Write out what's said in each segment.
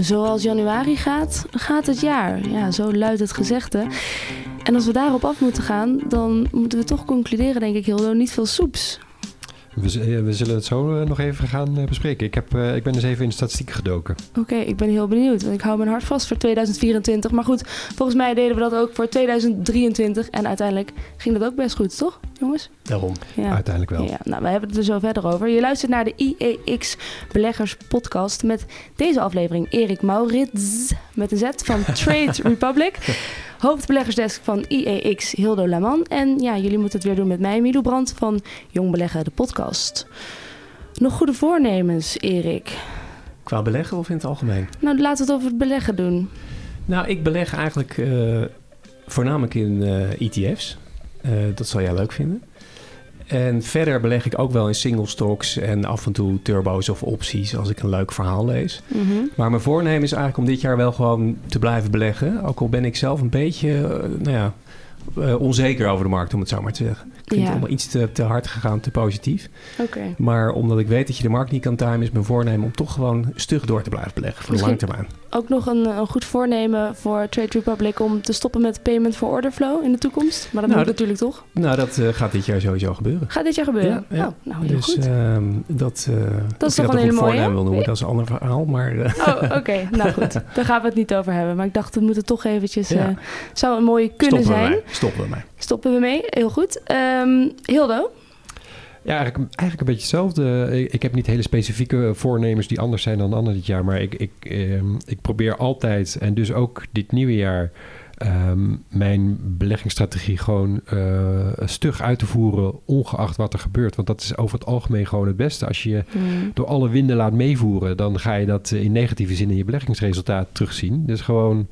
Zoals januari gaat, gaat het jaar. Ja, zo luidt het gezegde. En als we daarop af moeten gaan, dan moeten we toch concluderen, denk ik, Hildo, niet veel soeps. We, eh, we zullen het zo eh, nog even gaan eh, bespreken. Ik, heb, ik ben dus even in de statistieken gedoken. Oké, ik ben heel benieuwd, want ik hou mijn hart vast voor 2024. Maar goed, volgens mij deden we dat ook voor 2023. En uiteindelijk ging dat ook best goed, toch, jongens? Daarom. Ja. Uiteindelijk wel. Ja, nou, we hebben het er zo verder over. Je luistert naar de IEX Beleggers podcast met deze aflevering Erik Maurits met een Z van Trade Republic. Hoofdbeleggersdesk van IEX Hildo Laman. En ja, jullie moeten het weer doen met mij, Milou Brandt van Jong Beleggen, de podcast. Nog goede voornemens, Erik? Qua beleggen of in het algemeen? Nou, laten we het over het beleggen doen. Nou, ik beleg eigenlijk eh, voornamelijk in eh, ETF's. Eh, dat zal jij leuk vinden. En verder beleg ik ook wel in single stocks en af en toe turbo's of opties als ik een leuk verhaal lees. Mhm. Maar mijn voornemen is eigenlijk om dit jaar wel gewoon te blijven beleggen. Ook al ben ik zelf een beetje, eh, nou ja, eh, onzeker over de markt, om het zo maar te zeggen. Ik vind Ja. het allemaal iets te, te hard gegaan, te positief. Oké. Maar omdat ik weet dat je de markt niet kan timen, is mijn voornemen om toch gewoon stug door te blijven beleggen voor de lange termijn. Ook nog een, een goed voornemen voor Trade Republic om te stoppen met payment for order flow in de toekomst. Maar dat Nou, moet dat- natuurlijk toch? Nou, dat eh, gaat dit jaar sowieso gebeuren. Gaat dit jaar gebeuren? Ja, ja. Oh, nou, heel dus goed. ehm, dat, eh toch of je een dat hele mooie? voornemen wil noemen, dat is een ander verhaal. Maar eh, Oh, oké. Nou goed, daar gaan we het niet over hebben. Maar ik dacht, we moeten toch eventjes... Ja. eh, zou een mooie kunnen zijn. Stoppen we mij. Stoppen we mee. Heel goed. Ehm, Hildo? Ja, eigenlijk, eigenlijk een beetje hetzelfde. Ik, ik heb niet hele specifieke voornemens die anders zijn dan ander dit jaar. Maar ik, ik, ehm, ik probeer altijd, en dus ook dit nieuwe jaar, ehm, mijn beleggingsstrategie gewoon eh, stug uit te voeren, ongeacht wat er gebeurt. Want dat is over het algemeen gewoon het beste. Als je je Hmm. door alle winden laat meevoeren, dan ga je dat in negatieve zin in je beleggingsresultaat terugzien. Dus gewoon,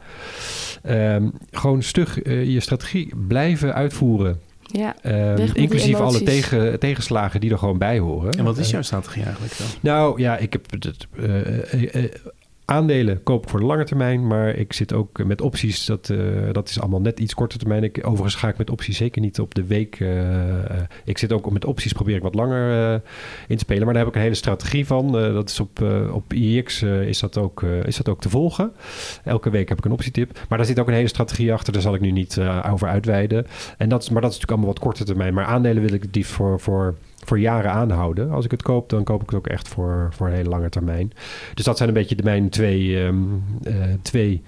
ehm, gewoon stug eh, je strategie blijven uitvoeren. Ja, Ehm, inclusief alle tegen, tegenslagen die er gewoon bij horen. En wat is Eh, jouw strategie eigenlijk dan? nou ja, ik heb het, aandelen koop ik voor de lange termijn, maar ik zit ook met opties. Dat, eh, dat is allemaal net iets korter termijn. Ik, overigens ga ik met opties zeker niet op de week. eh, eh, ik zit ook met opties probeer ik wat langer eh, in te spelen, maar daar heb ik een hele strategie van. Dat is op, op IX eh, is, dat ook, is dat ook te volgen. Elke week heb ik een optietip, maar daar zit ook een hele strategie achter. Daar zal ik nu niet over uitweiden. En dat, maar dat is natuurlijk allemaal wat korter termijn. Maar aandelen wil ik liefst voor, voor, voor jaren aanhouden. Als ik het koop, dan koop ik het ook echt voor, voor een hele lange termijn. Dus dat zijn een beetje de, mijn twee, ehm, eh, twee,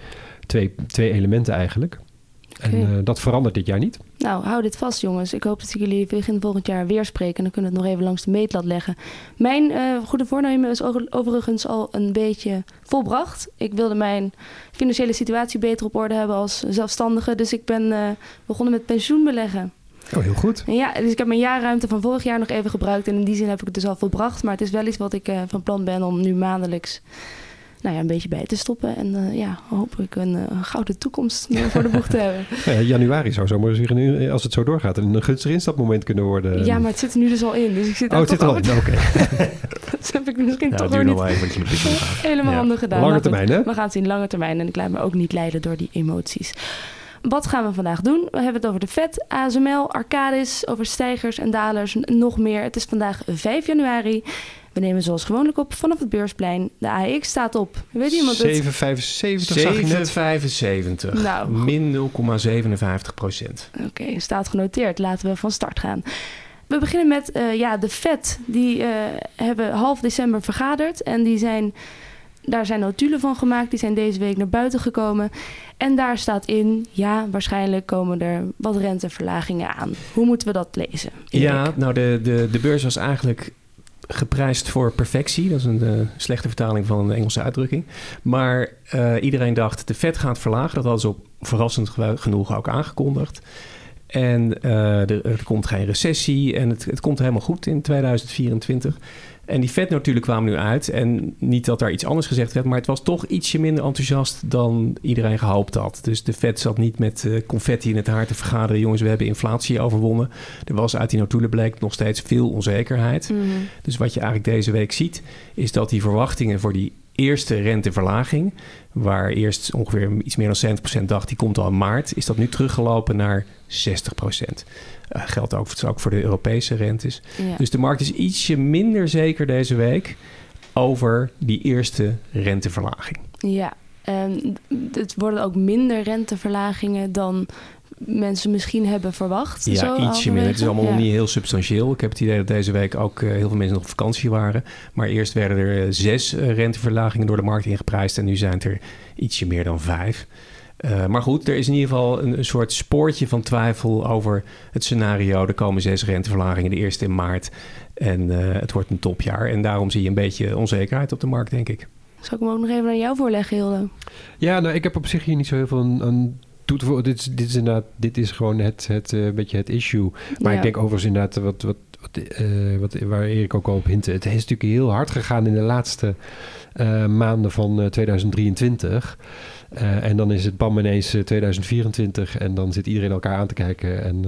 twee, twee elementen eigenlijk. En eh, dat verandert dit jaar niet. nou, hou dit vast jongens. Ik hoop dat jullie begin volgend jaar weer spreken. En dan kunnen we het nog even langs de meetlat leggen. Mijn eh, goede voornemen is over- overigens al een beetje volbracht. Ik wilde mijn financiële situatie beter op orde hebben als zelfstandige. Dus ik ben begonnen met pensioenbeleggen. Oh, heel goed. Ja, dus ik heb mijn jaarruimte van vorig jaar nog even gebruikt. En in die zin heb ik het dus al volbracht. Maar het is wel iets wat ik eh, van plan ben om nu maandelijks nou ja, een beetje bij te stoppen. En eh, ja, hoop ik een, eh, een gouden toekomst voor de boeg te hebben. Ja, januari zou zomaar zeggen, nu, als het zo doorgaat, een gunstig instapmoment kunnen worden. Ja, maar het zit er nu dus al in. Dus ik zit Oh, het zit er toch al in. Oké. Dat heb ik misschien Ja, toch weer niet helemaal Ja. handig gedaan. Lange termijn, hè? We gaan het zien, lange termijn. En ik laat me ook niet leiden door die emoties. Wat gaan we vandaag doen? We hebben het over de FED, ASML, Arcadis, over stijgers en dalers en nog meer. Het is vandaag 5 januari. We nemen zoals gewoonlijk op vanaf het beursplein. De AX staat op. Weet iemand het? 7,75 zag ik net. 7,75. Nou, Min 0,57 procent. Oké, staat genoteerd. Laten we van start gaan. We beginnen met eh, ja, de FED. Die eh, hebben half december vergaderd. En die zijn, daar zijn notulen van gemaakt. Die zijn deze week naar buiten gekomen. En daar staat in, ja, waarschijnlijk komen er wat renteverlagingen aan. Hoe moeten we dat lezen? Ja, nou de, de, de beurs was eigenlijk geprijsd voor perfectie. Dat is een eh, slechte vertaling van een Engelse uitdrukking. Maar eh, iedereen dacht, de Fed gaat verlagen. Dat hadden ze op verrassend genoeg ook aangekondigd. En eh, er, er komt geen recessie en het, het komt helemaal goed in 2024. En die Fed-notulen kwamen nu uit. En niet dat daar iets anders gezegd werd, maar het was toch ietsje minder enthousiast dan iedereen gehoopt had. Dus de Fed zat niet met eh, confetti in het haar te vergaderen. Jongens, we hebben inflatie overwonnen. Er was uit die notulen bleek nog steeds veel onzekerheid. Mhm. Dus wat je eigenlijk deze week ziet, is dat die verwachtingen voor die eerste renteverlaging, waar eerst ongeveer iets meer dan 70% dacht, die komt al in maart, is dat nu teruggelopen naar 60%. Eh geldt ook, ook voor de Europese rentes. Ja. Dus de markt is ietsje minder zeker deze week. over die eerste renteverlaging. Ja, en het worden ook minder renteverlagingen dan mensen misschien hebben verwacht. Ja, zo ietsje minder. Het is allemaal niet heel substantieel. Ik heb het idee dat deze week ook eh, heel veel mensen nog op vakantie waren. Maar eerst werden er eh, zes eh, renteverlagingen door de markt ingeprijsd. En nu zijn het er ietsje meer dan vijf. Eh, maar goed, er is in ieder geval een, een soort spoortje van twijfel over het scenario. Er komen zes renteverlagingen, de eerste in maart. En eh, het wordt een topjaar. En daarom zie je een beetje onzekerheid op de markt, denk ik. Zal ik hem ook nog even aan jou voorleggen, Hilde? Ja, nou, ik heb op zich hier niet zo heel veel aan toe. Dit, is- dit is inderdaad, dit is gewoon het, het eh, beetje het issue. Maar Ja. ik denk overigens inderdaad, wat, wat, wat, eh, wat, waar Erik ook al op hintte. Het is natuurlijk heel hard gegaan in de laatste eh, maanden van eh, 2023. Eh, en dan is het bam ineens eh, 2024 en dan zit iedereen elkaar aan te kijken en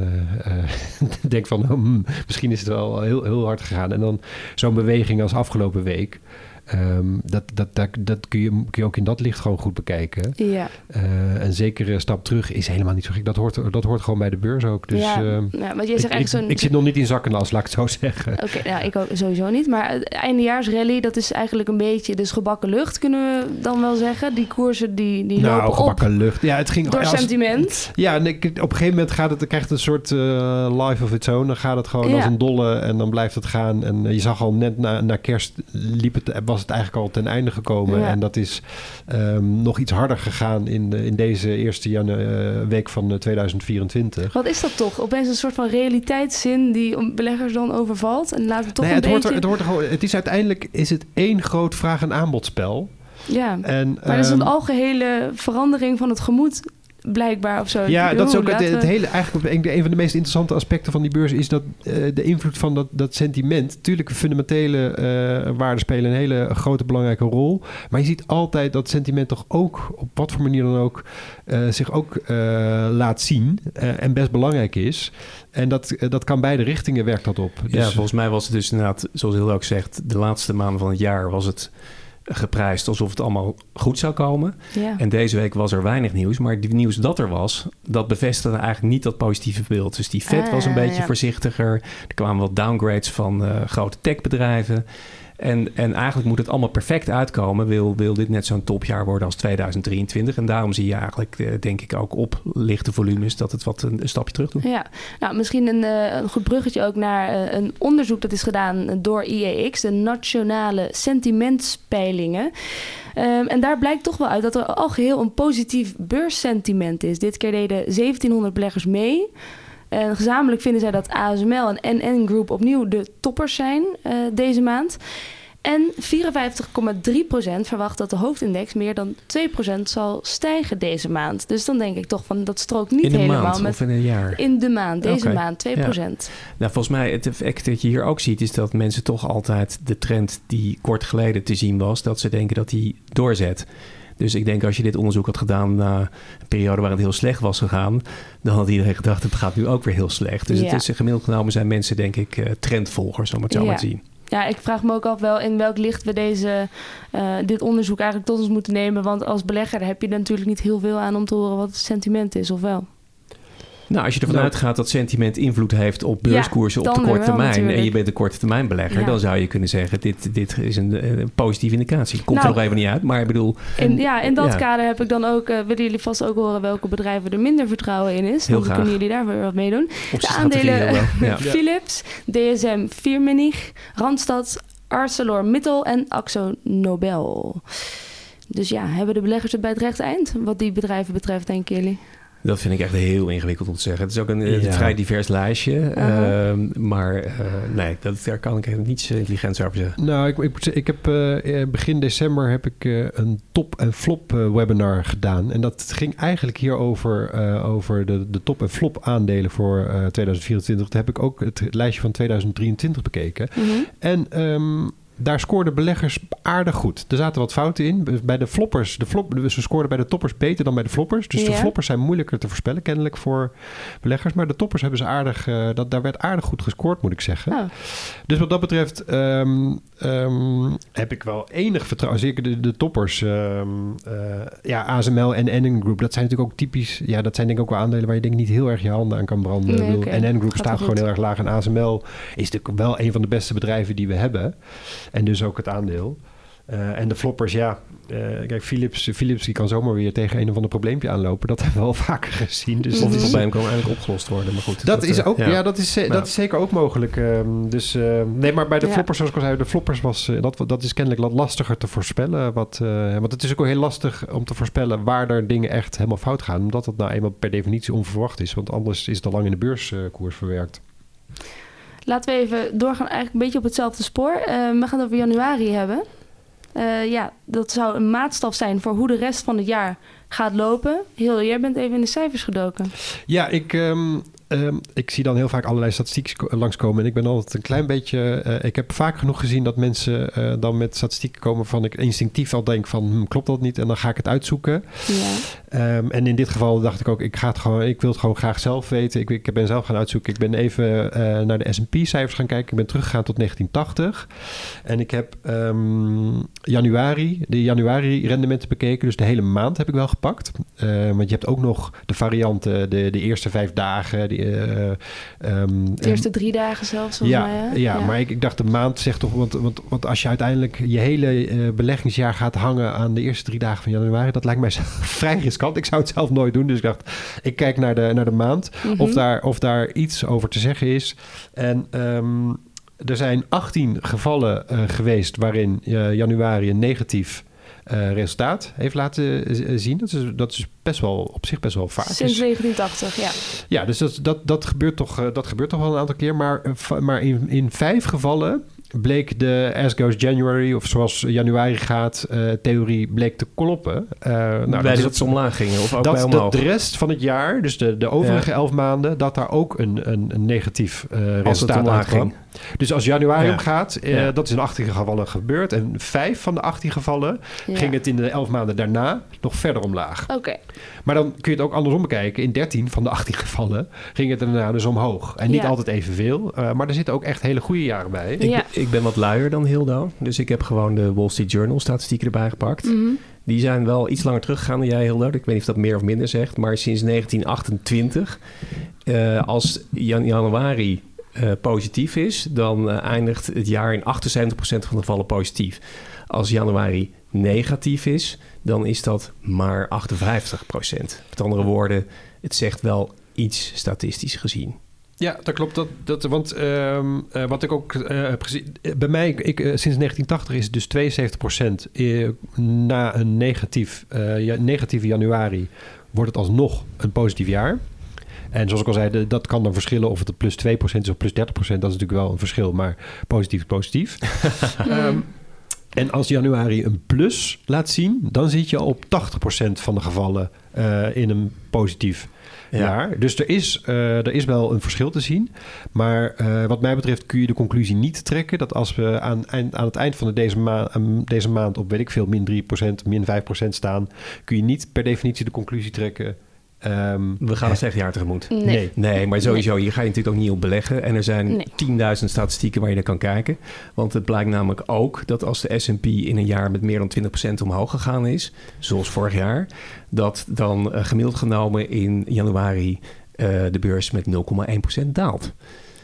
denkt van hmm, misschien is het wel heel, heel hard gegaan. En dan zo'n beweging als afgelopen week, ehm, dat, dat, dat, dat kun, je, kun je ook in dat licht gewoon goed bekijken. Ja, Eh, een zekere stap terug is helemaal niet zo gek. Dat hoort, dat hoort gewoon bij de beurs ook. Dus ja, ehm, ja, want jij ik, zegt ik, zo'n... ik zit nog niet in zakkenlas, laat ik het zo zeggen. Oké, nou, ik ook sowieso niet. Maar het eindejaarsrally, dat is eigenlijk een beetje dus gebakken lucht, kunnen we dan wel zeggen. Die koersen die, die nou, lopen op gebakken lucht. Ja, het ging door als- sentiment. Ja, en ik, op een gegeven moment gaat het, het krijgt een soort eh, life of its own. Dan gaat het gewoon Ja. als een dolle en dan blijft het gaan. En eh, je zag al net na, na kerst liep het, was het eigenlijk al ten einde gekomen. Ja. En dat is ehm, nog iets harder gegaan in, de- in deze eerste janu- eh, week van eh, 2024. Wat is dat toch? Opeens een soort van realiteitszin die om beleggers dan overvalt. En laten we toch Nee, een het, hoort beetje... er, het, hoort er gewoon, het is uiteindelijk is het één groot vraag- en aanbodspel. Ja, En, maar dat is een ehm, algehele verandering van het gemoed blijkbaar of zo. Ja, dat is ook het, hele, eigenlijk een, van de meest interessante aspecten van die beurs is dat eh, de invloed van dat, dat sentiment. Tuurlijk, fundamentele eh, waarden spelen een hele grote belangrijke rol. Maar je ziet altijd dat sentiment toch ook, op wat voor manier dan ook, eh, zich ook eh, laat zien eh, en best belangrijk is. En dat, dat kan beide richtingen werkt dat op. ja, Dus, volgens mij was het dus inderdaad, zoals Hilde ook zegt... de laatste maanden van het jaar was het geprijsd alsof het allemaal goed zou komen. Ja. En deze week was er weinig nieuws. Maar het nieuws dat er was, dat bevestigde eigenlijk niet dat positieve beeld. Dus die Fed Ah, was een beetje ja. voorzichtiger. Er kwamen wat downgrades van eh, grote techbedrijven. En, en eigenlijk moet het allemaal perfect uitkomen. Wil, wil dit net zo'n topjaar worden als 2023. En daarom zie je eigenlijk, eh, denk ik, ook op lichte volumes... dat het wat een, stapje terug doet. Ja, nou, misschien een, eh, goed bruggetje ook naar eh, een onderzoek dat is gedaan door IEX, de Nationale Sentimentspeilingen. Ehm, en daar blijkt toch wel uit dat er al geheel een positief beurssentiment is. Dit keer deden 1700 beleggers mee. En gezamenlijk vinden zij dat ASML en NN Group opnieuw de toppers zijn eh, deze maand. En 54,3% verwacht dat de hoofdindex meer dan 2% zal stijgen deze maand. Dus dan denk ik toch van dat strookt niet in een helemaal maand met of in een jaar. in de maand, deze maand, 2%. Nou, volgens mij, het effect dat je hier ook ziet... is dat mensen toch altijd de trend die kort geleden te zien was... dat ze denken dat die doorzet. Dus ik denk als je dit onderzoek had gedaan na een periode waar het heel slecht was gegaan... dan had iedereen gedacht, het gaat nu ook weer heel slecht. Dus Ja. het is eh, gemiddeld genomen zijn mensen denk ik eh, trendvolgers, om het zo Ja. maar te zien. Ja, ik vraag me ook af wel in welk licht we deze, eh, dit onderzoek eigenlijk tot ons moeten nemen. Want als belegger heb je er natuurlijk niet heel veel aan om te horen wat het sentiment is, of wel? Nou, als je ervan Nou. uitgaat dat sentiment invloed heeft op beurskoersen Ja, op de korte termijn... en je bent een korte termijn belegger... Ja. dan zou je kunnen zeggen, dit, dit is een, een positieve indicatie. Komt Nou. er nog even niet uit, maar ik bedoel... Ja, in dat ja. kader heb ik dan ook, eh, willen jullie vast ook horen welke bedrijven er minder vertrouwen in is. Heel dan graag. kunnen jullie daar weer wat mee doen. Of De aandelen. Philips, DSM Firmenich, Randstad, ArcelorMittal en Axo Nobel. Dus ja, hebben de beleggers het bij het rechte eind wat die bedrijven betreft, denken jullie? Dat vind ik echt heel ingewikkeld om te zeggen. Het is ook een, een Ja. vrij divers lijstje. Ehm, maar eh, nee, dat, daar kan ik echt niets intelligents over zeggen. Nou, ik, ik, moet zeggen, ik heb eh, eh, begin december heb ik eh, een top- en flop eh, webinar gedaan. En dat ging eigenlijk hier over, eh, over de, de top- en flop aandelen voor eh, 2024. Daar heb ik ook het lijstje van 2023 bekeken. Mhm. En ehm, daar scoorden beleggers aardig goed. Er zaten wat fouten in. Bij de floppers, de flop, ze scoorden bij de toppers beter dan bij de floppers. Dus de floppers zijn moeilijker te voorspellen, kennelijk voor beleggers. Maar de toppers hebben ze aardig, eh, dat, daar werd aardig goed gescoord, moet ik zeggen. Oh, Dus wat dat betreft ehm, ehm, heb ik wel enig vertrouwen. Zeker de, de toppers. ehm, eh, ja, ASML en NN Group. Dat zijn natuurlijk ook typisch. Ja, dat zijn denk ik ook wel aandelen waar je denk ik niet heel erg je handen aan kan branden. Nee. NN Group Gaat staat gewoon heel erg laag. En ASML is natuurlijk wel een van de beste bedrijven die we hebben. En dus ook het aandeel. Eh, en de floppers, ja. eh, kijk, Philips, Philips die kan zomaar weer tegen een of ander probleempje aanlopen. Dat hebben we al vaker gezien. Dus Of dat het is- probleem kan eigenlijk opgelost worden. Maar goed, dat, is eh, ook, ja. dat, is, Ja. dat is zeker ook mogelijk. ehm, dus, eh, nee, maar bij de Ja. floppers, zoals ik al zei, de floppers was, dat, dat is kennelijk wat lastiger te voorspellen. Wat, eh, want het is ook wel heel lastig om te voorspellen waar er dingen echt helemaal fout gaan. Omdat het nou eenmaal per definitie onverwacht is. Want anders is het al lang in de beurskoers verwerkt. Laten we even doorgaan eigenlijk een beetje op hetzelfde spoor. Eh, we gaan het over januari hebben. Eh, ja, dat zou een maatstaf zijn voor hoe de rest van het jaar gaat lopen. Heel, jij bent even in de cijfers gedoken. Ja, ik, ehm, ehm, ik zie dan heel vaak allerlei statistieken ko- langskomen. En ik ben altijd een klein beetje... eh, ik heb vaak genoeg gezien dat mensen eh, dan met statistieken komen... van ik instinctief al denk van hm, klopt dat niet? En dan ga ik het uitzoeken. Ja. Ehm, en in dit geval dacht ik ook, ik, ga het gewoon, ik wil het gewoon graag zelf weten. Ik, ik ben zelf gaan uitzoeken. Ik ben even eh, naar de S&P-cijfers gaan kijken. Ik ben teruggegaan tot 1980. En ik heb ehm, januari, de januari-rendementen bekeken. Dus de hele maand heb ik wel gepakt. Eh, want je hebt ook nog de varianten, de, de eerste vijf dagen. Die, eh, ehm, De en- eerste drie dagen zelfs, ja, mij. Hè? ja, maar ik, ik dacht de maand zegt toch... Want, want, want als je uiteindelijk je hele eh, beleggingsjaar gaat hangen... aan de eerste drie dagen van januari... dat lijkt mij vrij riskant. Ik zou het zelf nooit doen. Dus ik dacht, ik kijk naar de, naar de maand... Mhm. of, daar, of daar iets over te zeggen is. En ehm, er zijn 18 gevallen eh, geweest... waarin januari een negatief... eh, resultaat heeft laten eh, zien. Dat is, dat is best wel op zich best wel vaak. Sinds Dus- 1980, ja. ja, dus dat, dat, dat, gebeurt, toch, eh, dat gebeurt toch wel een aantal keer. Maar, maar in, in vijf gevallen bleek de As Goes January... of zoals januari gaat, eh, theorie bleek te kloppen. Eh, nou, bij dat dat ze omlaag gingen of ook dat, bij dat de rest van het jaar, dus de, de overige elf maanden... dat daar ook een, een, een negatief eh het resultaat omlaag uitkwam. Dus als januari Ja. omgaat, eh, Ja. dat is in 18 gevallen gebeurd. En vijf van de 18 gevallen ja. ging het in de elf maanden daarna nog verder omlaag. Oké, Maar dan kun je het ook andersom bekijken. In 13 van de 18 gevallen ging het daarna dus omhoog. En niet Ja. altijd evenveel. eh, maar er zitten ook echt hele goede jaren bij. Ik, Ja. ben- ik ben wat luier dan Hildo. Dus ik heb gewoon de Wall Street Journal statistieken erbij gepakt. Mhm. Die zijn wel iets langer teruggegaan dan jij, Hildo. Ik weet niet of dat meer of minder zegt. Maar sinds 1928, eh, als jan- januari eh, positief is... dan eh, eindigt het jaar in 78% van de gevallen positief. Als januari negatief is, dan is dat maar 58%. Met andere woorden, het zegt wel iets statistisch gezien. Ja, dat klopt. Dat, dat, want ehm, eh, wat ik ook eh, bij mij, ik, sinds 1980 is het dus 72% eh, na een negatief, negatieve januari... wordt het alsnog een positief jaar. En zoals ik al zei, de- dat kan dan verschillen of het een plus 2% is of plus 30%. Dat is natuurlijk wel een verschil, maar positief is positief. Ehm, en als januari een plus laat zien, dan zit je op 80% van de gevallen eh, in een positief Ja. jaar. Dus er is, eh, er is wel een verschil te zien. Maar eh, wat mij betreft kun je de conclusie niet trekken dat als we aan, eind- aan het eind van de deze, ma- deze maand op weet ik veel, min 3%, min 5% staan, kun je niet per definitie de conclusie trekken. Ehm, We gaan een slecht jaar tegemoet. Nee. nee. Nee, maar sowieso, hier ga je natuurlijk ook niet op beleggen. En er zijn Nee. 10.000 statistieken waar je naar kan kijken. Want het blijkt namelijk ook dat als de S&P in een jaar met meer dan 20% omhoog gegaan is, zoals vorig jaar, dat dan eh, gemiddeld genomen in januari eh, de beurs met 0,1% daalt.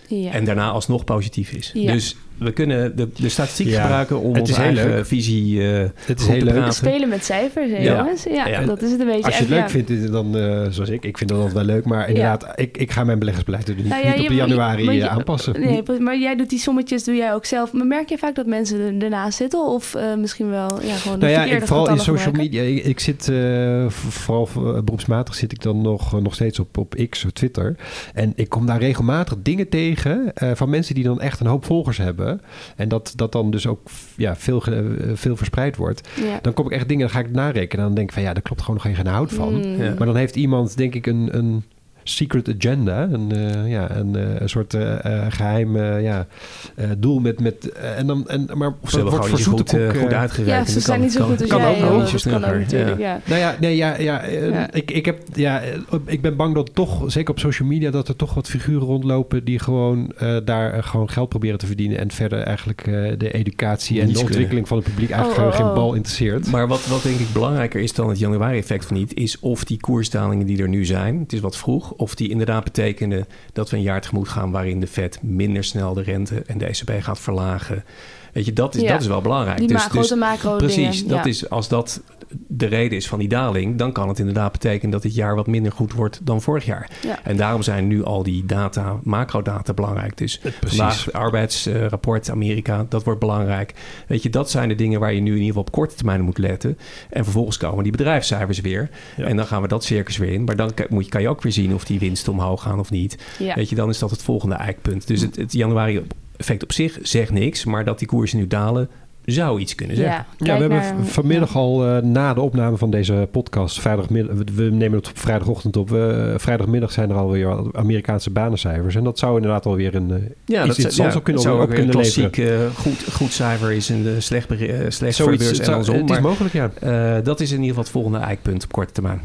Ja. En daarna alsnog positief is. Ja. Dus we kunnen de, de statistiek Ja, gebruiken om het is onze heel eigen leuk. visie eh Het is heel te leuk. praten. Spelen met cijfers, hè, Ja. jongens? Ja, Ja. dat is het een beetje. Als je het leuk ja, vindt, dan eh, zoals ik. Ik vind dat altijd wel leuk. Maar inderdaad, ik, ik ga mijn beleggersbeleid er niet, Nou ja, niet op de januari maar eh, aanpassen. Nee, maar jij doet die sommetjes, doe jij ook zelf. Maar merk je vaak dat mensen er- ernaast zitten? Of eh, misschien wel ja, gewoon de Nou ja, ik, vooral in social gebruiken? media. Ik, ik zit eh, vooral beroepsmatig zit ik dan nog, nog steeds op, op X of Twitter. En ik kom daar regelmatig dingen tegen eh, van mensen die dan echt een hoop volgers hebben. En dat, dat dan dus ook ja, veel, eh, veel verspreid wordt. Ja. Dan kom ik echt dingen, dan ga ik narekenen. En dan denk ik van ja, daar klopt gewoon nog geen hout van. Mm. Ja. Maar dan heeft iemand denk ik een, een secret agenda. Een, eh, ja, een, eh, een soort eh, eh, geheim eh, ja, eh, doel met... met en dan, en, maar ze wordt voor goed, zoete koek, goed uitgewerkt. Ja, ze zijn kan- niet zo kan- goed als kan jij. ook hè, nog. kan ook natuurlijk, ja. ja. Nou ja, nee, ja, ja, Ja. Ik, ik, heb, ja, ik ben bang dat toch, zeker op social media, dat er toch wat figuren rondlopen die gewoon eh, daar gewoon geld proberen te verdienen en verder eigenlijk eh, de educatie en de kunnen. ontwikkeling van het publiek eigenlijk Oh, oh, geen oh. bal interesseert. Maar wat, wat denk ik belangrijker is dan het januari-effect of niet, is of die koersdalingen die er nu zijn, het is wat vroeg, of die inderdaad betekenen dat we een jaar tegemoet gaan waarin de Fed minder snel de rente en de ECB gaat verlagen. Weet je, dat is, Ja. dat is wel belangrijk. Die Dus- ma- dus- grote macro Precies, dingen. dat ja. is, als dat de reden is van die daling, dan kan het inderdaad betekenen dat dit jaar wat minder goed wordt dan vorig jaar. Ja. En daarom zijn nu al die data, macrodata belangrijk. Dus vandaag het arbeidsrapport Amerika, dat wordt belangrijk. Weet je, dat zijn de dingen waar je nu in ieder geval op korte termijn moet letten. En vervolgens komen die bedrijfscijfers weer. Ja. En dan gaan we dat circus weer in. Maar dan kan- moet je, kan je ook weer zien of die winsten omhoog gaan of niet. Ja. Weet je, dan is dat het volgende eikpunt. Dus het, het januari effect op zich zegt niks, maar dat die koersen nu dalen, zou iets kunnen zeggen. Ja, we hebben naar- vanmiddag ja. al eh, na de opname van deze podcast, vrijdagmiddag, we- we nemen het op vrijdagochtend op. Vrijdagmiddag zijn er alweer Amerikaanse banencijfers. En dat zou inderdaad alweer een eh, Ja, iets dat ja, ook kunnen, zou ook ook weer een kunnen klassiek leveren. eh, goed, goed cijfer is en de slecht, slecht voor de Zoiets, beurs en andersom. het is mogelijk, ja. eh, dat is in ieder geval het volgende eikpunt op korte termijn.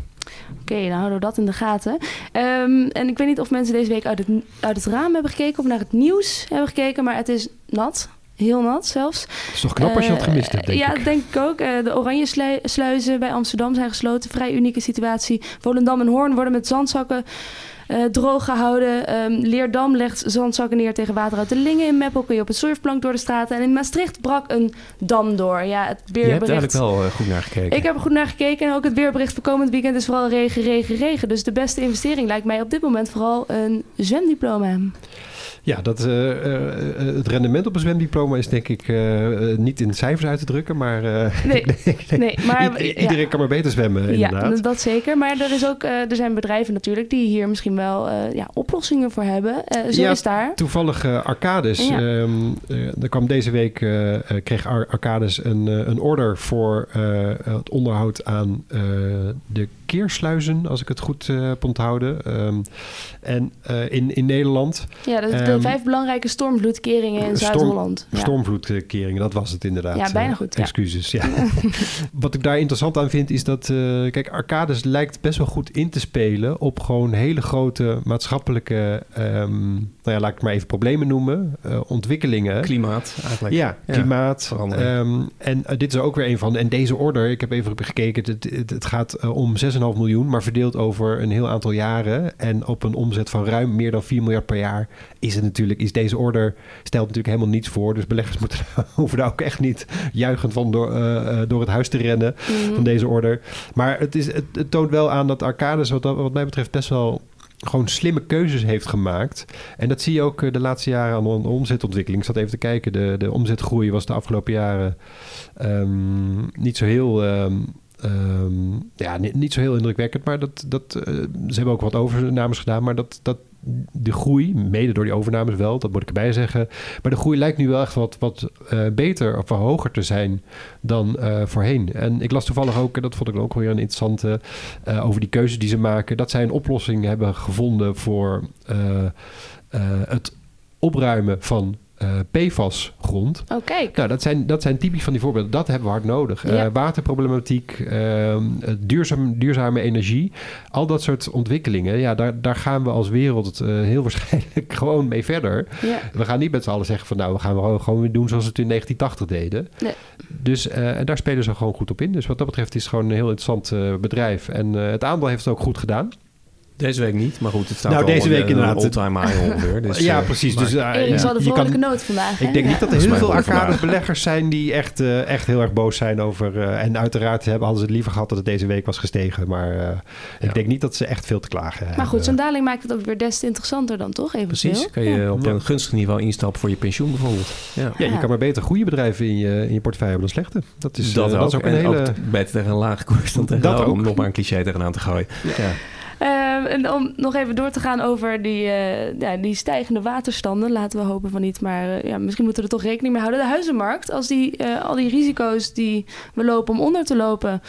Oké, dan houden we dat in de gaten. Ehm, en ik weet niet of mensen deze week uit het, uit het raam hebben gekeken of naar het nieuws hebben gekeken, maar het is nat. Heel nat zelfs. Het is toch knap als je dat Eh, gemist hebt, denk ja, ik. dat denk ik ook. Eh, de oranje slui- sluizen bij Amsterdam zijn gesloten. Vrij unieke situatie. Volendam en Hoorn worden met zandzakken eh, droog gehouden. Ehm, Leerdam legt zandzakken neer tegen water uit de Lingen. In Meppel kun je op het surfplank door de straten. En in Maastricht brak een dam door. Ja, het Je hebt weerbericht... eigenlijk wel eh, goed naar gekeken. Ik heb er goed naar gekeken en ook het weerbericht voor komend weekend is vooral regen, regen, regen. Dus de beste investering lijkt mij op dit moment vooral een zwemdiploma. Ja, dat, eh, eh, eh, het rendement op een zwemdiploma is denk ik niet in cijfers uit te drukken. Maar Nee, maar i- ja. iedereen kan maar beter zwemmen, inderdaad. Ja, dat zeker. Maar er, is ook, er zijn bedrijven natuurlijk die hier misschien wel ja, oplossingen voor hebben. Zo Ja, is daar. Toevallig Arcades. Ja. ehm, eh, er kwam deze week, kreeg Ar- Arcades een, een order voor het onderhoud aan de keersluizen, als ik het goed eh, heb onthouden. Ehm, en eh, in, in Nederland, Ja, de, de Ehm, vijf belangrijke stormvloedkeringen in storm- Zuid-Holland. Ja. stormvloedkeringen, dat was het inderdaad. Ja, bijna Eh, goed. Excuses, ja. Wat ik daar interessant aan vind, is dat... kijk, Arcades lijkt best wel goed in te spelen... op gewoon hele grote maatschappelijke... ehm, nou ja, laat ik het maar even problemen noemen. eh, ontwikkelingen. Klimaat eigenlijk. Ja, klimaat. verandering. Ehm, en eh, dit is er ook weer een van. En deze order, ik heb even gekeken, het, het, het gaat eh, om 6,5 miljoen, maar verdeeld over een heel aantal jaren. En op een omzet van ruim meer dan 4 miljard per jaar is het natuurlijk, is deze order stelt natuurlijk helemaal niets voor. Dus beleggers moeten, hoeven daar ook echt niet juichend van door, door het huis te rennen Mhm. van deze order. Maar het, is, het, het toont wel aan dat Arcades, wat, dat- wat mij betreft, best wel gewoon slimme keuzes heeft gemaakt. En dat zie je ook eh, de laatste jaren aan de omzetontwikkeling. Ik zat even te kijken. De, de omzetgroei was de afgelopen jaren ehm, niet zo heel... ehm, ehm, ja, niet, niet zo heel indrukwekkend, maar dat, dat, eh, ze hebben ook wat overnames gedaan, maar dat, dat de groei, mede door die overnames wel, dat moet ik erbij zeggen, maar de groei lijkt nu wel echt wat, wat eh, beter of hoger te zijn dan eh, voorheen. En ik las toevallig ook, en dat vond ik ook weer een interessante, eh, over die keuzes die ze maken, dat zij een oplossing hebben gevonden voor het opruimen van PFAS-grond. Oh, kijk. Nou, dat zijn, dat zijn typisch van die voorbeelden. Dat hebben we hard nodig. Ja. Eh, waterproblematiek, ehm, duurzaam, duurzame energie. Al dat soort ontwikkelingen. Ja, daar, daar gaan we als wereld eh, heel waarschijnlijk gewoon mee verder. Ja. We gaan niet met z'n allen zeggen van... nou, we gaan gewoon- gewoon weer doen zoals we het in 1980 deden. Nee. Dus eh, en daar spelen ze gewoon goed op in. Dus wat dat betreft is het gewoon een heel interessant eh, bedrijf. En eh, het aandeel heeft het ook goed gedaan. Deze week niet, maar goed, het staat Nou, al deze een, week een inderdaad. all-time high ongeveer. Dus, ja, eh, precies. maar- Dus, eh, Erik ja, zal de je kan- vrolijke noot vandaag. hè? ik denk Ja. niet dat er heel veel vandaag. beleggers zijn die echt, eh, echt heel erg boos zijn over. eh, en uiteraard hebben, hadden ze het liever gehad dat het deze week was gestegen. Maar eh, Ja. ik denk niet dat ze echt veel te klagen hebben. Maar goed, zo'n daling maakt het ook weer des te interessanter dan toch? Even Precies, kan je op een gunstig niveau instappen voor je pensioen bijvoorbeeld. Ja. Ja, je kan maar beter goede bedrijven in je, in je portefeuille hebben dan slechte. Dat is, dat, eh, dat is ook een en hele... ook beter tegen een lage koers dan tegen Dat ook. om nog maar een cliché tegenaan te gooien. Ja. Ehm, en om nog even door te gaan over die, eh, ja, die stijgende waterstanden. Laten we hopen van niet, maar eh, ja, misschien moeten we er toch rekening mee houden. De huizenmarkt, als die, eh, al die risico's die we lopen om onder te lopen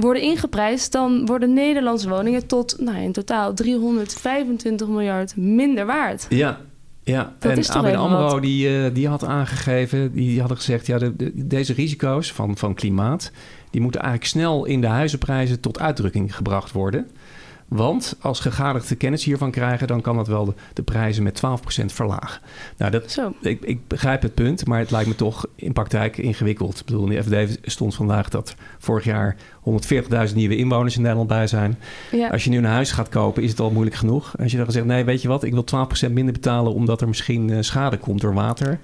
worden ingeprijsd... dan worden Nederlandse woningen tot nou, in totaal 325 miljard minder waard. Ja, ja. Dat en ABN AMRO die, eh, die had aangegeven, die hadden gezegd... ja, de, de- deze risico's van, van klimaat... die moeten eigenlijk snel in de huizenprijzen tot uitdrukking gebracht worden. Want als gegadigde kennis hiervan krijgen... dan kan dat wel de, de prijzen met 12% verlagen. Nou, dat, Zo, ik, ik begrijp het punt, maar het lijkt me toch in praktijk ingewikkeld. Ik bedoel, in de FD stond vandaag dat vorig jaar 140.000 nieuwe inwoners in Nederland bij zijn. ja. Als je nu een huis gaat kopen, is het al moeilijk genoeg. Als je dan zegt, nee, weet je wat, ik wil 12% minder betalen omdat er misschien eh, schade komt door water.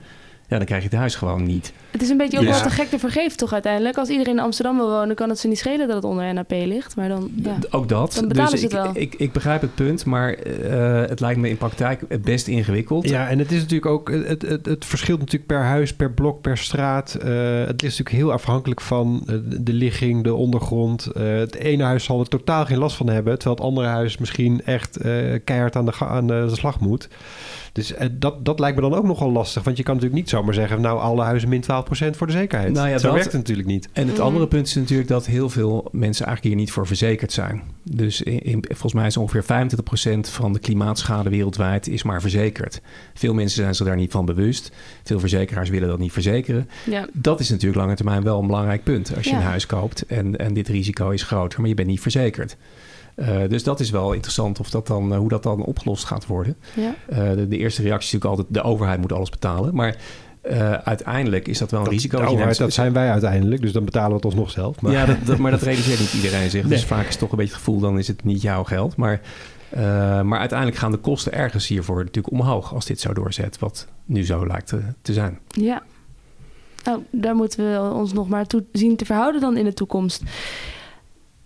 Ja, dan krijg je het huis gewoon niet. Het is een beetje ook Ja. wel te gek te vergeven toch uiteindelijk. Als iedereen in Amsterdam wil wonen, kan het ze niet schelen dat het onder NAP ligt. Maar dan, ja. Ook dat. Dan betalen dus ze het ik, wel. Ik, ik begrijp het punt, maar eh, het lijkt me in praktijk het best ingewikkeld. Ja, en het is natuurlijk ook, het, het, het verschilt natuurlijk per huis, per blok, per straat. Eh, het is natuurlijk heel afhankelijk van eh, de ligging, de ondergrond. Eh, het ene huis zal er totaal geen last van hebben, terwijl het andere huis misschien echt eh, keihard aan de, aan de slag moet. Dus eh, dat, dat lijkt me dan ook nogal lastig, want je kan natuurlijk niet zomaar zeggen, nou alle huizen min 12% voor de zekerheid. Nou ja, Zo dat- werkt het natuurlijk niet. En het Mhm. andere punt is natuurlijk dat heel veel mensen eigenlijk hier niet voor verzekerd zijn. Dus in, in- volgens mij is ongeveer 25% van de klimaatschade wereldwijd is maar verzekerd. Veel mensen zijn zich daar niet van bewust. Veel verzekeraars willen dat niet verzekeren. ja. Dat is natuurlijk lange termijn wel een belangrijk punt. Als je Ja. een huis koopt en, en dit risico is groter, maar je bent niet verzekerd. Eh, dus dat is wel interessant of dat dan, eh, hoe dat dan opgelost gaat worden. ja. Eh, de, de eerste reactie is natuurlijk altijd de overheid moet alles betalen. Maar eh, uiteindelijk is dat wel een Dat, risico. overheid, dat zijn wij uiteindelijk, dus dan betalen we het alsnog zelf. Maar Ja, dat, dat- maar dat realiseert niet iedereen zich. Dus Nee. vaak is het toch een beetje het gevoel, dan is het niet jouw geld. Maar, eh, maar uiteindelijk gaan de kosten ergens hiervoor natuurlijk omhoog als dit zo doorzet, wat nu zo lijkt te, te zijn. Ja. Nou, daar moeten we ons nog maar toe zien te verhouden dan in de toekomst.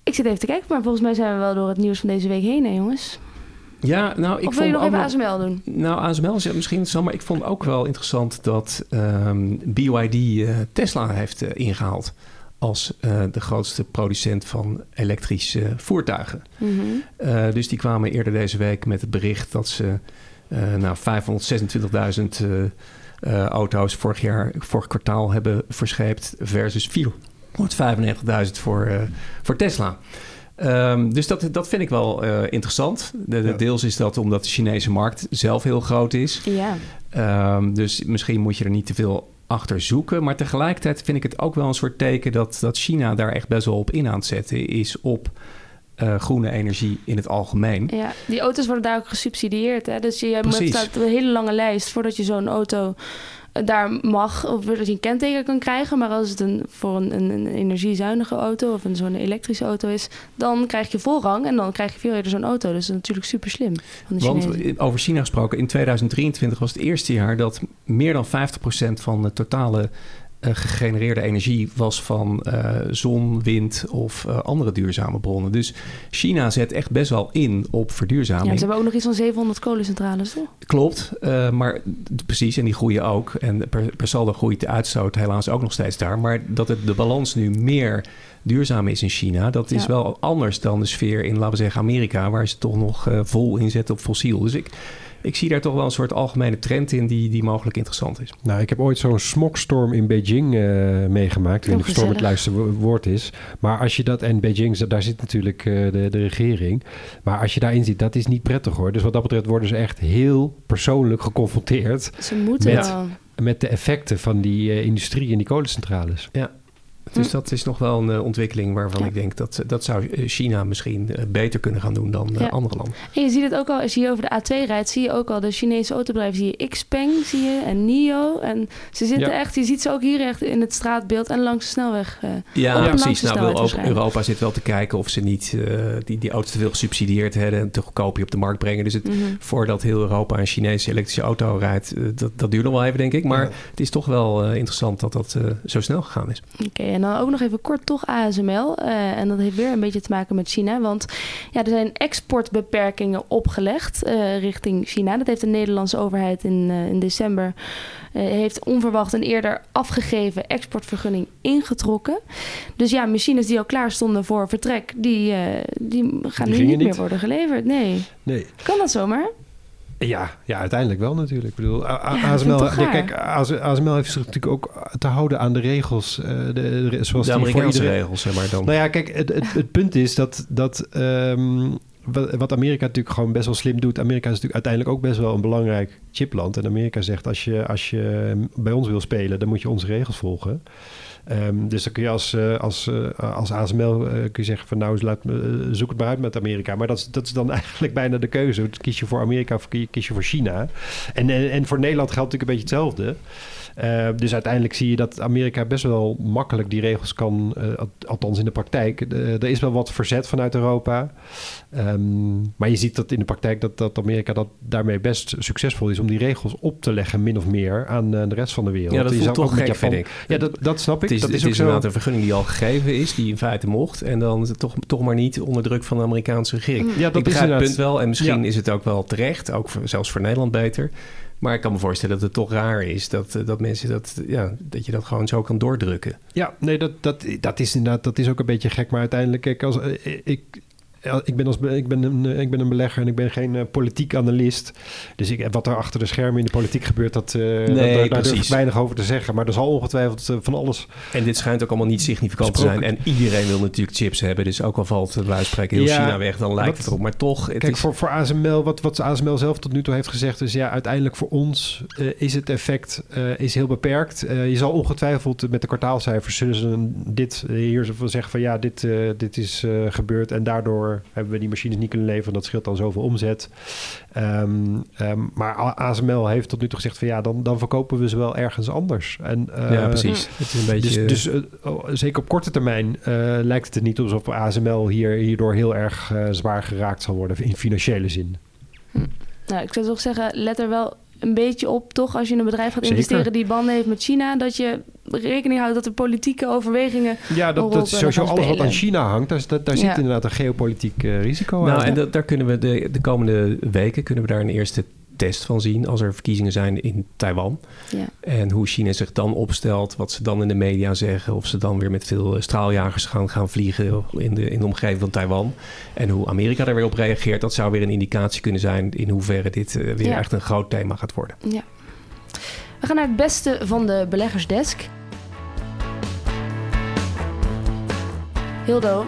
Ik zit even te kijken, maar volgens mij zijn we wel door het nieuws van deze week heen, hè jongens? Ja, nou, ik of wil je nog even ASML doen? Nou, ASML is misschien interessant, maar ik vond ook wel interessant dat ehm, BYD eh, Tesla heeft eh, ingehaald als eh, de grootste producent van elektrische voertuigen. Mhm. Dus die kwamen eerder deze week met het bericht dat ze nou, 526.000 eh, eh, auto's vorig jaar, vorig kwartaal hebben verscheept versus 495.000 voor, eh, voor Tesla. Ehm, dus dat, dat vind ik wel eh, interessant. De, de Ja. Deels is dat omdat de Chinese markt zelf heel groot is. Ja. Ehm, dus misschien moet je er niet te veel achter zoeken. Maar tegelijkertijd vind ik het ook wel een soort teken dat, dat China daar echt best wel op in aan het zetten is op eh, groene energie in het algemeen. ja, die auto's worden daar ook gesubsidieerd. Hè? Dus je hebt een hele lange lijst voordat je zo'n auto daar mag, of dat je een kenteken kan krijgen. Maar als het een, voor een, een, een energiezuinige auto of een zo'n elektrische auto is, dan krijg je voorrang en dan krijg je veel eerder zo'n auto. Dus dat is natuurlijk super slim Want over China gesproken, in 2023 was het eerste jaar dat meer dan 50% van de totale gegenereerde energie was van eh, zon, wind of eh, andere duurzame bronnen. Dus China zet echt best wel in op Ja, verduurzaming. ze hebben ook nog iets van 700 kolencentrales, toch? Klopt, eh, maar precies, en die groeien ook. En per, per saldo groeit de uitstoot helaas ook nog steeds daar. Maar dat het, de balans nu meer duurzaam is in China, dat is Ja. wel anders dan de sfeer in, laten we zeggen, Amerika, waar ze toch nog eh, vol inzetten op fossiel. Dus ik, ik zie daar toch wel een soort algemene trend in die, die mogelijk interessant is. Nou, ik heb ooit zo'n smogstorm in Beijing eh, meegemaakt. Ik weet niet of storm het gezellig. juiste wo- woord is. Maar als je dat... En Beijing, daar zit natuurlijk eh, de, de regering. Maar als je daarin ziet, dat is niet prettig hoor. Dus wat dat betreft worden ze echt heel persoonlijk geconfronteerd... Ze moeten Met- wel. met de effecten van die eh, industrie en die kolencentrales. Dus Hm. dat is nog wel een eh, ontwikkeling waarvan Ja. ik denk dat dat zou eh, China misschien eh, beter kunnen gaan doen dan eh, Ja. andere landen. En je ziet het ook al, als je hier over de A2 rijdt, zie je ook al de Chinese autobedrijven. Zie je Xpeng, zie je, en NIO. En ze zitten Ja. echt, je ziet ze ook hier echt in het straatbeeld en langs de snelweg. eh. Ja, precies. Nou, wil. Europa zit wel te kijken of ze niet eh, die, die auto's te veel gesubsidieerd hebben en te goedkoop op de markt brengen. Dus het, Mhm. voordat heel Europa een Chinese elektrische auto rijdt, eh, dat, dat duurt nog wel even, denk ik. Maar het is toch wel eh, interessant dat dat eh, zo snel gegaan is. Oké, en dan ook nog even kort toch ASML. eh, en dat heeft weer een beetje te maken met China. Want ja, er zijn exportbeperkingen opgelegd eh, richting China. Dat heeft de Nederlandse overheid in, eh, in december... heeft onverwacht een eerder afgegeven exportvergunning ingetrokken. Dus ja, machines die al klaar stonden voor vertrek... die, die gaan Die nu gingen niet meer niet. worden geleverd. Nee. Nee. Kan dat zomaar? Ja, ja, uiteindelijk wel natuurlijk. Ik bedoel, A- Ja, ASML, ja, kijk, ASML heeft zich natuurlijk ook te houden aan de regels. eh, de, de- zoals de die voor iedereen- regels, zeg maar dan. Nou ja, kijk, het, het, het punt is dat, dat ehm, wat, wat Amerika natuurlijk gewoon best wel slim doet. Amerika is natuurlijk uiteindelijk ook best wel een belangrijk chipland. En Amerika zegt, als je, als je bij ons wil spelen, dan moet je onze regels volgen. Ehm, dus dan kun je als, eh, als, eh, als ASML eh, kun je zeggen van nou, laat, zoek het maar uit met Amerika. Maar dat is, dat is dan eigenlijk bijna de keuze. Kies je voor Amerika of kies je voor China? En, en voor Nederland geldt natuurlijk een beetje hetzelfde. Uh, dus uiteindelijk zie je dat Amerika best wel makkelijk die regels kan, uh, althans in de praktijk. Er is wel wat verzet vanuit Europa. Um, maar je ziet dat in de praktijk dat, dat Amerika dat daarmee best succesvol is om die regels op te leggen, min of meer, aan de rest van de wereld. Ja, dat voelt toch gek, vind ik. Ja, dat, dat snap ik. Het is, dat is, het ook is zo. inderdaad een vergunning die al gegeven is, die in feite mocht. En dan is het toch, toch maar niet onder druk van de Amerikaanse regering. Ja, dat ik is begrijp het inderdaad- punt wel. En misschien Ja. is het ook wel terecht, ook voor- zelfs voor Nederland beter. Maar ik kan me voorstellen dat het toch raar is dat, eh, dat mensen dat, ja, dat je dat gewoon zo kan doordrukken. Ja, nee, dat, dat, dat is inderdaad dat is ook een beetje gek. Maar uiteindelijk, kijk, als, eh, ik, ja, ik, ben als, ik, ben een, eh, ik ben een belegger en ik ben geen eh, politiek analist. Dus ik, wat er achter de schermen in de politiek gebeurt, dat, eh dat, daar, daar durf ik weinig over te zeggen. Maar er zal ongetwijfeld van alles... En dit schijnt ook allemaal niet significant te zijn. En iedereen wil natuurlijk chips hebben. Dus ook al valt van spreken heel Ja, China weg, dan lijkt dat- het erop. Maar toch, het Kijk, is, voor, voor ASML, wat, wat ASML zelf tot nu toe heeft gezegd... is ja, uiteindelijk voor ons is het effect is heel beperkt. Je zal ongetwijfeld met de kwartaalcijfers... zullen ze dit hier zeggen van... ja, dit, dit is gebeurd en daardoor hebben we die machines niet kunnen leveren. Dat scheelt dan zoveel omzet. Ehm, ehm, maar ASML heeft tot nu toe gezegd van... ja, dan, dan verkopen we ze wel ergens anders. En, eh, ja, precies. Het is een beetje... Dus, dus eh, oh, zeker op korte termijn eh, lijkt het er niet alsof ASML hier, hierdoor heel erg eh, zwaar geraakt zal worden in financiële zin. Nou, ik zou toch zeggen, let er wel een beetje op, toch, als je in een bedrijf gaat Zeker. investeren die banden heeft met China, dat je rekening houdt dat er politieke overwegingen. Ja, dat, dat sowieso alles wat aan. China hangt. Daar, daar, daar Ja. zit inderdaad een geopolitiek eh, risico Nou, aan. en dat, daar kunnen we de, de komende weken kunnen we daar een eerste test van zien als er verkiezingen zijn in Taiwan. Ja. En hoe China zich dan opstelt, wat ze dan in de media zeggen, of ze dan weer met veel eh, straaljagers gaan, gaan vliegen in de, in de omgeving van Taiwan. En hoe Amerika daar weer op reageert, dat zou weer een indicatie kunnen zijn in hoeverre dit eh, weer Ja. echt een groot thema gaat worden. ja. We gaan naar het beste van de beleggersdesk. Hildo,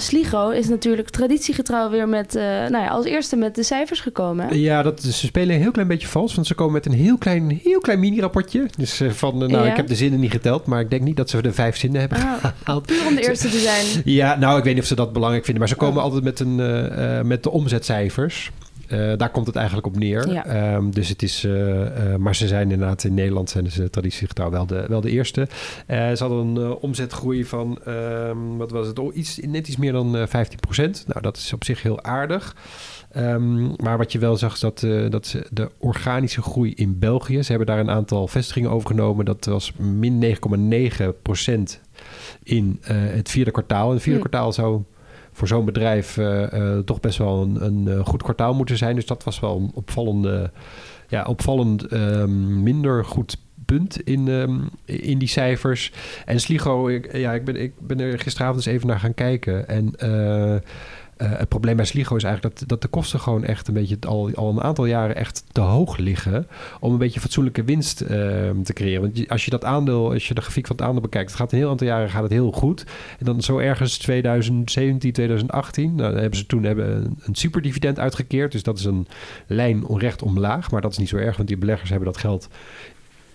Sligo is natuurlijk traditiegetrouw weer met, eh, nou ja, als eerste met de cijfers gekomen. hè? Ja, dat, ze spelen een heel klein beetje vals. Want ze komen met een heel klein, heel klein mini-rapportje. Dus eh, van, eh, nou, Ja. ik heb de zinnen niet geteld. Maar ik denk niet dat ze de vijf zinnen hebben Ah, gehaald. puur om de eerste te zijn. Ja, nou, ik weet niet of ze dat belangrijk vinden. Maar ze komen Oh. altijd met, een, met de omzetcijfers. Eh, daar komt het eigenlijk op neer. Ja. Ehm, dus het is, eh, eh, maar ze zijn inderdaad in Nederland zijn ze traditiegetrouw wel de, wel de eerste. Ze hadden een omzetgroei van, ehm, wat was het, oh, iets, net iets meer dan eh 15% Nou, dat is op zich heel aardig. Ehm, maar wat je wel zag is dat, dat ze de organische groei in België... ze hebben daar een aantal vestigingen overgenomen. Dat was min 9,9% in eh, het vierde kwartaal. En het vierde Hmm. kwartaal zou voor zo'n bedrijf eh, eh, toch best wel een, een eh, goed kwartaal moeten zijn. Dus dat was wel een opvallende, ja, opvallend ehm, minder goed punt in, ehm, in die cijfers. En Sligo, ik, ja, ik, ben, ik ben er gisteravond eens even naar gaan kijken. En eh, het probleem bij Sligo is eigenlijk dat, dat de kosten gewoon echt een beetje al, al een aantal jaren echt te hoog liggen. Om een beetje fatsoenlijke winst ehm, te creëren. Want als je dat aandeel, als je de grafiek van het aandeel bekijkt, het gaat een heel aantal jaren gaat het heel goed. En dan zo ergens 2017, 2018, nou, hebben ze toen hebben een, een superdividend uitgekeerd. Dus dat is een lijn recht omlaag. Maar dat is niet zo erg, want die beleggers hebben dat geld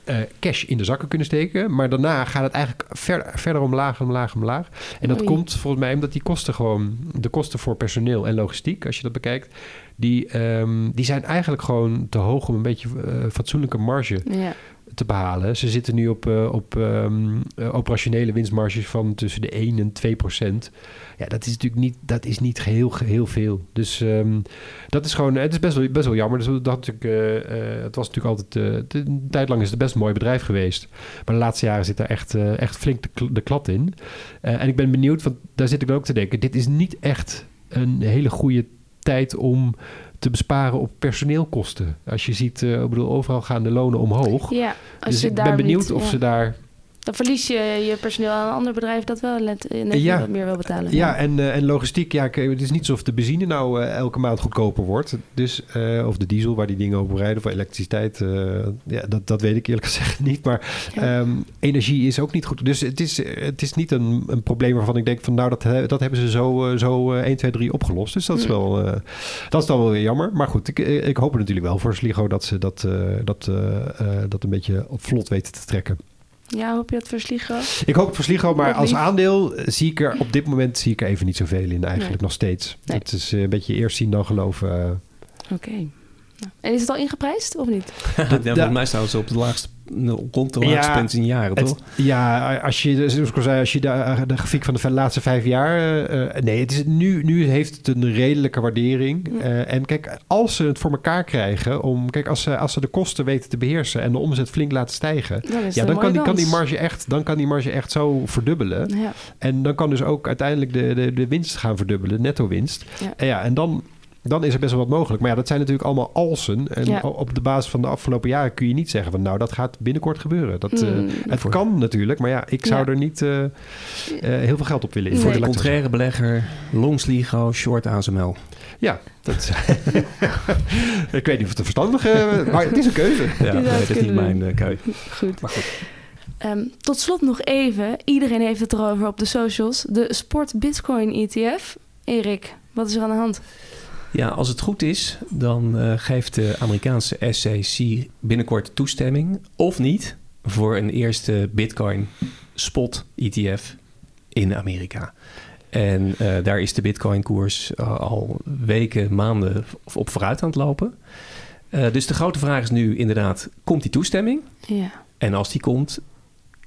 eh, cash in de zakken kunnen steken. Maar daarna gaat het eigenlijk verder, verder omlaag, omlaag, omlaag. En dat Oei. komt volgens mij omdat die kosten gewoon... de kosten voor personeel en logistiek, als je dat bekijkt... die, ehm, die zijn eigenlijk gewoon te hoog om een beetje eh, fatsoenlijke marge Ja. Te behalen. Ze zitten nu op, eh, op ehm, eh, operationele winstmarges van tussen de 1 en 2 procent. Ja, dat is natuurlijk niet, dat is niet heel, heel veel. Dus ehm, dat is gewoon, het is best wel, best wel jammer. Dus dat, natuurlijk, eh, het was natuurlijk altijd, een tijd lang is het best een mooi bedrijf geweest. Maar de laatste jaren zit er echt, echt flink de, de klad in. En ik ben benieuwd, want daar zit ik ook te denken. Dit is niet echt een hele goede tijd om te besparen op personeelkosten. Als je ziet, eh, ik bedoel, overal gaan de lonen omhoog. Ja, als dus je ik daar ben benieuwd niet- of ja. ze daar... Dan verlies je je personeel aan een ander bedrijf dat wel net, net Ja. wat meer wil betalen. Ja, en, eh, en logistiek, ja, het is niet alsof de benzine nou eh, elke maand goedkoper wordt. Dus, eh, of de diesel waar die dingen over rijden, of elektriciteit. ja, dat, dat weet ik eerlijk gezegd niet. Maar Ja. ehm, energie is ook niet goed. Dus het is, het is niet een, een probleem waarvan ik denk van nou, dat, dat hebben ze zo, zo eh, 1, 2, 3 opgelost. Dus dat is Mm. wel, dat is dan wel weer jammer. Maar goed, ik, ik hoop natuurlijk wel voor Sligo dat ze dat, dat, dat een beetje op vlot weten te trekken. Ja, hoop je dat voor Sligo? Ik hoop het voor Sligo, maar als aandeel zie ik er op dit moment zie ik er even niet zoveel in eigenlijk Nee. nog steeds. Nee. Het is eh, een beetje eerst zien dan geloven. eh. Oké. Nou, En is het al ingeprijsd of niet? ja, volgens mij staan ze op de laagste rond de Ja, laagste punt in jaren, Het- toch? ja, als je, zoals ik al zei, als je de, de grafiek van de laatste vijf jaar... eh, eh, nee, het is, nu, nu heeft het een redelijke waardering. Ja. Eh, en kijk, als ze het voor elkaar krijgen... Om, kijk, als ze, als ze de kosten weten te beheersen... en de omzet flink laten stijgen... Ja, dan kan, die, kan, die marge echt, dan kan die marge echt zo verdubbelen. Ja. En dan kan dus ook uiteindelijk de, de, de winst gaan verdubbelen, netto winst. Ja. En ja, en dan, dan is er best wel wat mogelijk. Maar ja, dat zijn natuurlijk allemaal alsen. En Ja. op de basis van de afgelopen jaren kun je niet zeggen van nou, dat gaat binnenkort gebeuren. Dat, eh, Hmm. het Voor- kan natuurlijk, maar ja, ik zou Ja. er niet eh, eh, heel veel geld op willen Nee. Voor de contraire belegger, longs LIGO, short ASML. Ja, dat ik weet niet of het een verstandige, eh, maar het is een keuze. Ja, nee, dat is niet mijn keuze. Goed. Maar goed. Ehm, tot slot nog even. Iedereen heeft het erover op de socials. De Sport Bitcoin ETF. Erik, wat is er aan de hand? Ja, als het goed is, dan eh, geeft de Amerikaanse SEC binnenkort toestemming, of niet, voor een eerste Bitcoin spot ETF in Amerika. En eh, daar is de Bitcoin-koers eh, al weken, maanden op vooruit aan het lopen. Dus de grote vraag is nu inderdaad, komt die toestemming? Ja. En als die komt,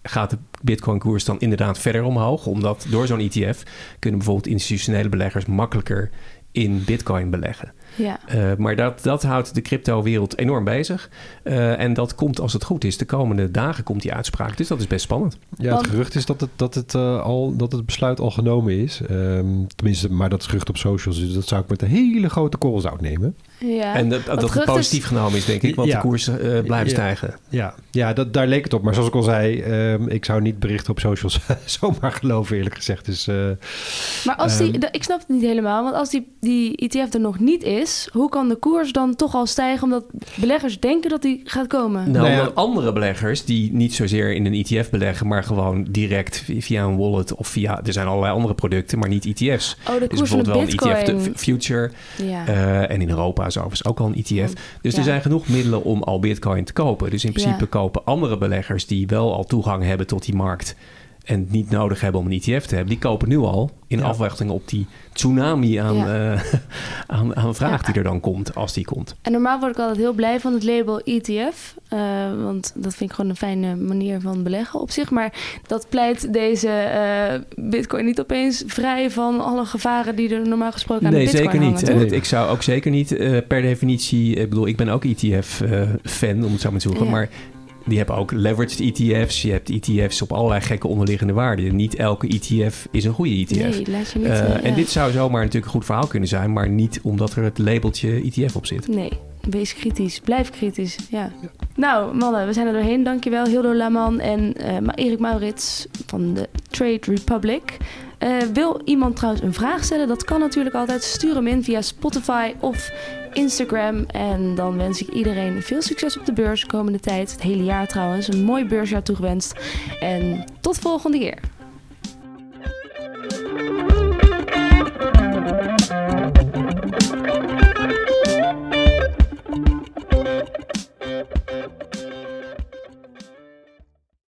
gaat de Bitcoin-koers dan inderdaad verder omhoog? Omdat door zo'n ETF kunnen bijvoorbeeld institutionele beleggers makkelijker in Bitcoin beleggen. Ja. Eh, maar dat, dat houdt de crypto-wereld enorm bezig. Eh, en dat komt, als het goed is, de komende dagen komt die uitspraak. Dus dat is best spannend. Ja, Want- het gerucht is dat het, dat het, eh, al, dat het besluit al genomen is. Ehm, tenminste, maar dat is gerucht op socials. Dus dat zou ik met een hele grote korrel zout nemen. Ja. en dat, dat het gerucht is- positief genomen is, denk ik. Want Ja. de koersen eh, blijven Ja. stijgen. Ja, ja dat, daar leek het op. Maar zoals ik al zei, ehm, ik zou niet berichten op socials zomaar geloven, eerlijk gezegd. Dus eh, Maar als die, Ehm. ik snap het niet helemaal, want als die, die ETF er nog niet is, hoe kan de koers dan toch al stijgen omdat beleggers denken dat die gaat komen? Nou, Nou ja. omdat andere beleggers die niet zozeer in een ETF beleggen, maar gewoon direct vi- via een wallet of via. Er zijn allerlei andere producten, maar niet ETF's. Oh, de Er is koers van de bijvoorbeeld wel een bitcoin. ETF, de F- Future. ja. eh, en in Europa is overigens ook al een ETF. Dus Ja. er zijn genoeg middelen om al Bitcoin te kopen. Dus in principe Ja. kopen andere beleggers die wel al toegang hebben tot die markt. En het niet nodig hebben om een ETF te hebben, die kopen nu al in Ja. afwachting op die tsunami aan, Ja. eh, aan, aan vraag Ja. die er dan komt, als die komt. En normaal word ik altijd heel blij van het label ETF. eh, want dat vind ik gewoon een fijne manier van beleggen op zich. Maar dat pleit deze eh, bitcoin niet opeens vrij van alle gevaren die er normaal gesproken aan nee, de bitcoin zeker niet. En het- ik zou ook zeker niet per definitie... Ik bedoel, ik ben ook ETF-fan, om het zo maar te zeggen. Maar die hebben ook leveraged ETF's. Je hebt ETF's op allerlei gekke onderliggende waarden. Niet elke ETF is een goede ETF. Nee, laat je niet... Eh, eh, En dit zou zomaar natuurlijk een goed verhaal kunnen zijn... maar niet omdat er het labeltje ETF op zit. Nee, wees kritisch. Blijf kritisch, ja. Nou, mannen, we zijn er doorheen. Dankjewel, Hildo Laman en Ma- Erik Maurits van de Trade Republic. Wil iemand trouwens een vraag stellen? Dat kan natuurlijk altijd. Stuur hem in via Spotify of Instagram. En dan wens ik iedereen veel succes op de beurs de komende tijd. Het hele jaar trouwens. Een mooi beursjaar toegewenst. En tot volgende keer.